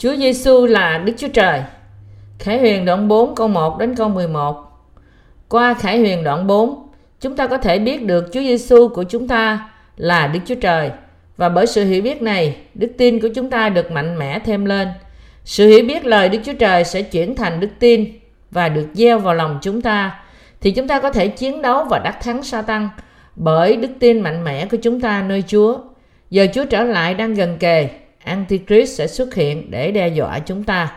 Chúa Giêsu là Đức Chúa Trời. Khải Huyền đoạn 4 câu 1 đến câu 11. Qua Khải Huyền đoạn 4, chúng ta có thể biết được Chúa Giêsu của chúng ta là Đức Chúa Trời và bởi sự hiểu biết này, đức tin của chúng ta được mạnh mẽ thêm lên. Sự hiểu biết lời Đức Chúa Trời sẽ chuyển thành đức tin và được gieo vào lòng chúng ta thì chúng ta có thể chiến đấu và đắc thắng sa tăng bởi đức tin mạnh mẽ của chúng ta nơi Chúa. Giờ Chúa trở lại đang gần kề, Antichrist sẽ xuất hiện để đe dọa chúng ta.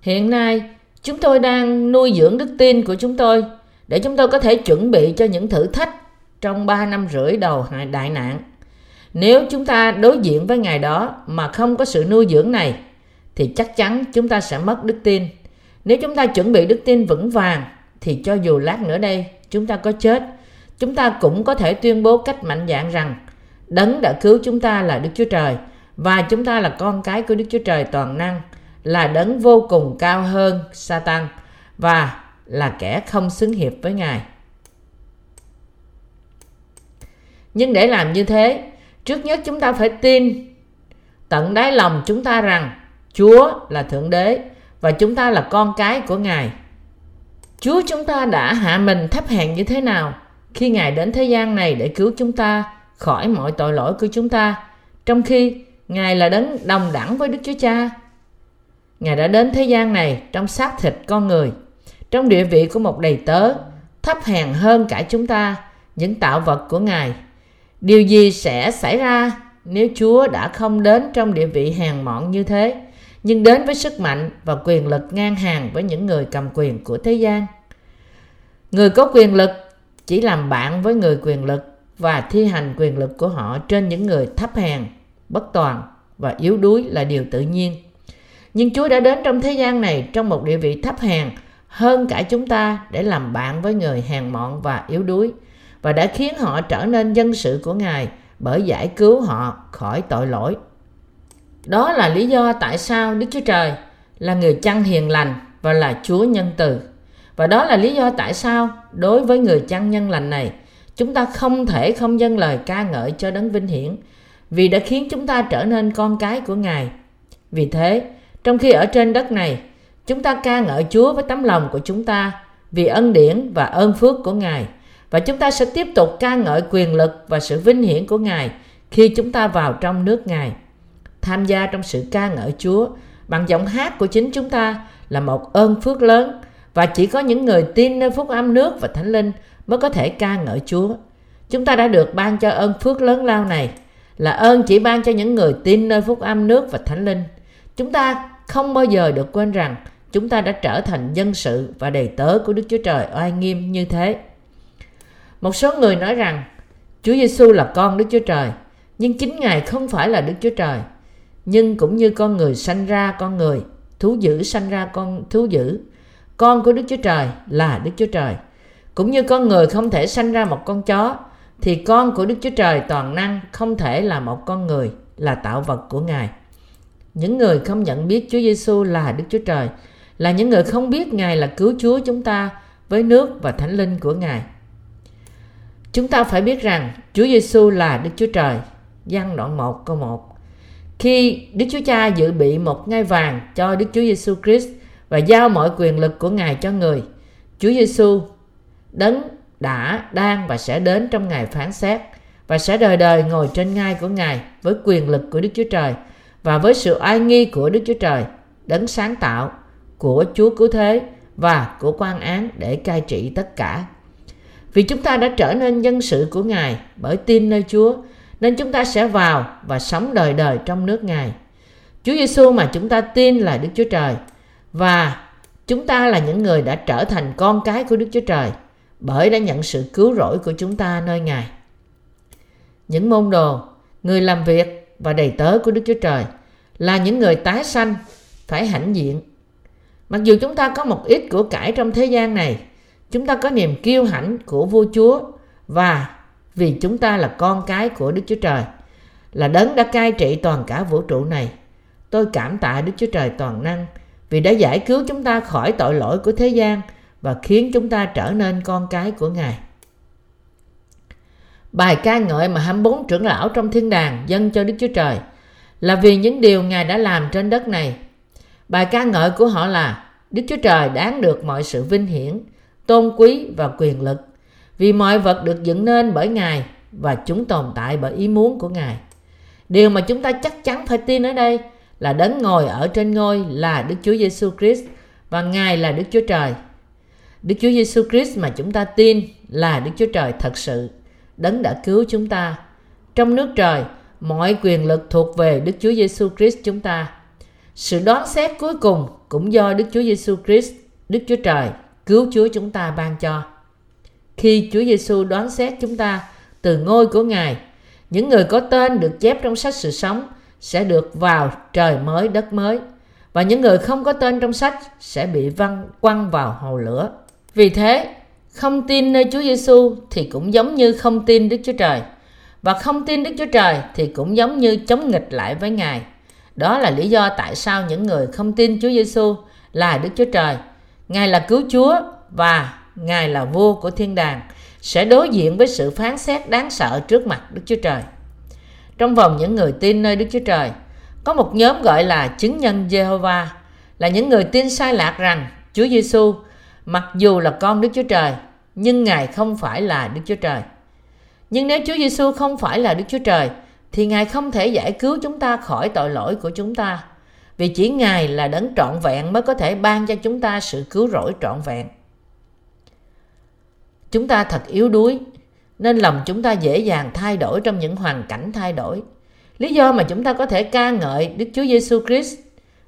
Hiện nay, chúng tôi đang nuôi dưỡng đức tin của chúng tôi để chúng tôi có thể chuẩn bị cho những thử thách trong 3 năm rưỡi đầu đại nạn. Nếu chúng ta đối diện với ngày đó mà không có sự nuôi dưỡng này thì chắc chắn chúng ta sẽ mất đức tin. Nếu chúng ta chuẩn bị đức tin vững vàng thì cho dù lát nữa đây chúng ta có chết, chúng ta cũng có thể tuyên bố cách mạnh dạn rằng Đấng đã cứu chúng ta là Đức Chúa Trời và chúng ta là con cái của Đức Chúa Trời toàn năng, là đấng vô cùng cao hơn Satan và là kẻ không xứng hiệp với Ngài. Nhưng để làm như thế, trước nhất chúng ta phải tin tận đáy lòng chúng ta rằng Chúa là Thượng Đế và chúng ta là con cái của Ngài. Chúa chúng ta đã hạ mình thấp hèn như thế nào khi Ngài đến thế gian này để cứu chúng ta khỏi mọi tội lỗi của chúng ta, trong khi Ngài là đấng đồng đẳng với Đức Chúa Cha. Ngài đã đến thế gian này trong xác thịt con người, trong địa vị của một đầy tớ, thấp hèn hơn cả chúng ta, những tạo vật của Ngài. Điều gì sẽ xảy ra nếu Chúa đã không đến trong địa vị hèn mọn như thế, nhưng đến với sức mạnh và quyền lực ngang hàng với những người cầm quyền của thế gian? Người có quyền lực chỉ làm bạn với người quyền lực và thi hành quyền lực của họ trên những người thấp hèn, bất toàn và yếu đuối là điều tự nhiên. Nhưng Chúa đã đến trong thế gian này trong một địa vị thấp hèn hơn cả chúng ta để làm bạn với người hèn mọn và yếu đuối và đã khiến họ trở nên dân sự của Ngài bởi giải cứu họ khỏi tội lỗi. Đó là lý do tại sao Đức Chúa Trời là người chăn hiền lành và là Chúa nhân từ. Và đó là lý do tại sao đối với người chăn nhân lành này, chúng ta không thể không dâng lời ca ngợi cho đấng vinh hiển vì đã khiến chúng ta trở nên con cái của Ngài. Vì thế, trong khi ở trên đất này, chúng ta ca ngợi Chúa với tấm lòng của chúng ta vì ân điển và ơn phước của Ngài và chúng ta sẽ tiếp tục ca ngợi quyền lực và sự vinh hiển của Ngài khi chúng ta vào trong nước Ngài. Tham gia trong sự ca ngợi Chúa bằng giọng hát của chính chúng ta là một ơn phước lớn và chỉ có những người tin nơi phúc âm nước và thánh linh mới có thể ca ngợi Chúa. Chúng ta đã được ban cho ơn phước lớn lao này là ơn chỉ ban cho những người tin nơi phúc âm nước và thánh linh. Chúng ta không bao giờ được quên rằng chúng ta đã trở thành dân sự và đầy tớ của Đức Chúa Trời oai nghiêm như thế. Một số người nói rằng Chúa Giêsu là con Đức Chúa Trời, nhưng chính Ngài không phải là Đức Chúa Trời. Nhưng cũng như con người sanh ra con người, thú dữ sanh ra con thú dữ, con của Đức Chúa Trời là Đức Chúa Trời. Cũng như con người không thể sanh ra một con chó, thì con của Đức Chúa Trời toàn năng không thể là một con người, là tạo vật của Ngài. Những người không nhận biết Chúa Giêsu là Đức Chúa Trời là những người không biết Ngài là cứu Chúa chúng ta với nước và thánh linh của Ngài. Chúng ta phải biết rằng Chúa Giêsu là Đức Chúa Trời. Giăng đoạn 1 câu 1. Khi Đức Chúa Cha dự bị một ngai vàng cho Đức Chúa Giêsu Christ và giao mọi quyền lực của Ngài cho người, Chúa Giêsu đấng đã, đang và sẽ đến trong ngày phán xét và sẽ đời đời ngồi trên ngai của Ngài với quyền lực của Đức Chúa Trời và với sự oai nghi của Đức Chúa Trời, đấng sáng tạo của Chúa cứu thế và của quan án để cai trị tất cả. Vì chúng ta đã trở nên dân sự của Ngài bởi tin nơi Chúa, nên chúng ta sẽ vào và sống đời đời trong nước Ngài. Chúa Giêsu mà chúng ta tin là Đức Chúa Trời và chúng ta là những người đã trở thành con cái của Đức Chúa Trời bởi đã nhận sự cứu rỗi của chúng ta nơi Ngài. Những môn đồ, người làm việc và đầy tớ của Đức Chúa Trời là những người tái sanh phải hãnh diện. Mặc dù chúng ta có một ít của cải trong thế gian này, chúng ta có niềm kiêu hãnh của vua chúa và vì chúng ta là con cái của Đức Chúa Trời, là đấng đã cai trị toàn cả vũ trụ này. Tôi cảm tạ Đức Chúa Trời toàn năng vì đã giải cứu chúng ta khỏi tội lỗi của thế gian và khiến chúng ta trở nên con cái của Ngài. Bài ca ngợi mà 24 trưởng lão trong thiên đàng dâng cho Đức Chúa Trời là vì những điều Ngài đã làm trên đất này. Bài ca ngợi của họ là Đức Chúa Trời đáng được mọi sự vinh hiển, tôn quý và quyền lực vì mọi vật được dựng nên bởi Ngài và chúng tồn tại bởi ý muốn của Ngài. Điều mà chúng ta chắc chắn phải tin ở đây là đấng ngồi ở trên ngôi là Đức Chúa Giêsu Christ và Ngài là Đức Chúa Trời. Đức Chúa Giêsu Christ mà chúng ta tin là Đức Chúa Trời thật sự, đấng đã cứu chúng ta. Trong nước trời, mọi quyền lực thuộc về Đức Chúa Giêsu Christ chúng ta. Sự đoán xét cuối cùng cũng do Đức Chúa Giêsu Christ, Đức Chúa Trời cứu Chúa chúng ta ban cho. Khi Chúa Giêsu đoán xét chúng ta từ ngôi của Ngài, những người có tên được chép trong sách sự sống sẽ được vào trời mới đất mới và những người không có tên trong sách sẽ bị văng quăng vào hồ lửa. Vì thế, không tin nơi Chúa Giêsu thì cũng giống như không tin Đức Chúa Trời và không tin Đức Chúa Trời thì cũng giống như chống nghịch lại với Ngài. Đó là lý do tại sao những người không tin Chúa Giêsu là Đức Chúa Trời, Ngài là cứu Chúa và Ngài là vua của thiên đàng sẽ đối diện với sự phán xét đáng sợ trước mặt Đức Chúa Trời. Trong vòng những người tin nơi Đức Chúa Trời, có một nhóm gọi là chứng nhân Jehovah, là những người tin sai lạc rằng Chúa Giêsu mặc dù là con Đức Chúa Trời, nhưng Ngài không phải là Đức Chúa Trời. Nhưng nếu Chúa Giêsu không phải là Đức Chúa Trời, thì Ngài không thể giải cứu chúng ta khỏi tội lỗi của chúng ta. Vì chỉ Ngài là đấng trọn vẹn mới có thể ban cho chúng ta sự cứu rỗi trọn vẹn. Chúng ta thật yếu đuối, nên lòng chúng ta dễ dàng thay đổi trong những hoàn cảnh thay đổi. Lý do mà chúng ta có thể ca ngợi Đức Chúa Giêsu Christ,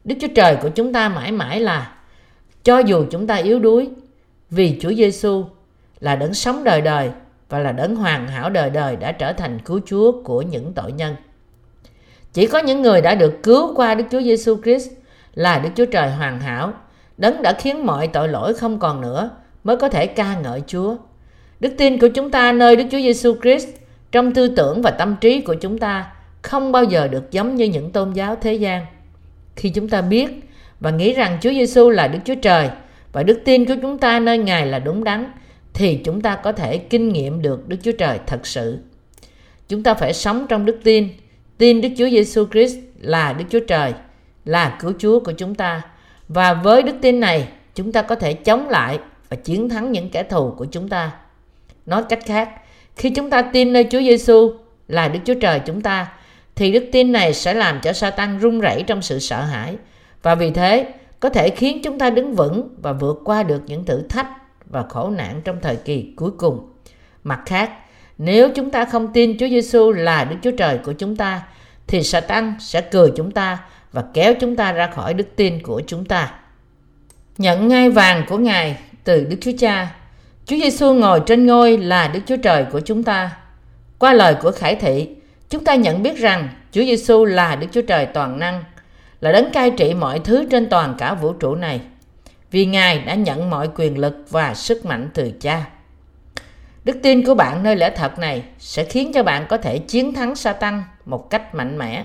Đức Chúa Trời của chúng ta mãi mãi là cho dù chúng ta yếu đuối, vì Chúa Giêsu là đấng sống đời đời và là đấng hoàn hảo đời đời đã trở thành cứu Chúa của những tội nhân. Chỉ có những người đã được cứu qua Đức Chúa Giêsu Christ là Đức Chúa Trời hoàn hảo, đấng đã khiến mọi tội lỗi không còn nữa mới có thể ca ngợi Chúa. Đức tin của chúng ta nơi Đức Chúa Giêsu Christ trong tư tưởng và tâm trí của chúng ta không bao giờ được giống như những tôn giáo thế gian. Khi chúng ta biết và nghĩ rằng Chúa Giêsu là Đức Chúa Trời và đức tin của chúng ta nơi Ngài là đúng đắn thì chúng ta có thể kinh nghiệm được Đức Chúa Trời thật sự. Chúng ta phải sống trong đức tin, tin Đức Chúa Giêsu Christ là Đức Chúa Trời, là cứu Chúa của chúng ta. Và với đức tin này, chúng ta có thể chống lại và chiến thắng những kẻ thù của chúng ta. Nói cách khác, khi chúng ta tin nơi Chúa Giêsu là Đức Chúa Trời chúng ta, thì đức tin này sẽ làm cho Satan run rẩy trong sự sợ hãi và vì thế có thể khiến chúng ta đứng vững và vượt qua được những thử thách và khổ nạn trong thời kỳ cuối cùng. Mặt khác, nếu chúng ta không tin Chúa Giêsu là Đức Chúa Trời của chúng ta, thì Satan sẽ cười chúng ta và kéo chúng ta ra khỏi đức tin của chúng ta. Nhận ngai vàng của Ngài từ Đức Chúa Cha. Chúa Giêsu ngồi trên ngôi là Đức Chúa Trời của chúng ta. Qua lời của Khải thị, chúng ta nhận biết rằng Chúa Giêsu là Đức Chúa Trời toàn năng, là đấng cai trị mọi thứ trên toàn cả vũ trụ này vì Ngài đã nhận mọi quyền lực và sức mạnh từ cha. Đức tin của bạn nơi lẽ thật này sẽ khiến cho bạn có thể chiến thắng Satan một cách mạnh mẽ.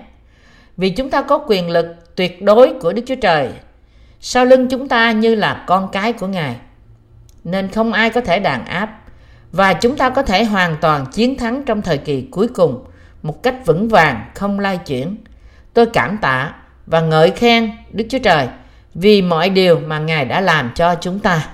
Vì chúng ta có quyền lực tuyệt đối của Đức Chúa Trời. Sau lưng chúng ta như là con cái của Ngài. Nên không ai có thể đàn áp. Và chúng ta có thể hoàn toàn chiến thắng trong thời kỳ cuối cùng một cách vững vàng, không lai chuyển. Tôi cảm tạ và ngợi khen Đức Chúa Trời vì mọi điều mà Ngài đã làm cho chúng ta.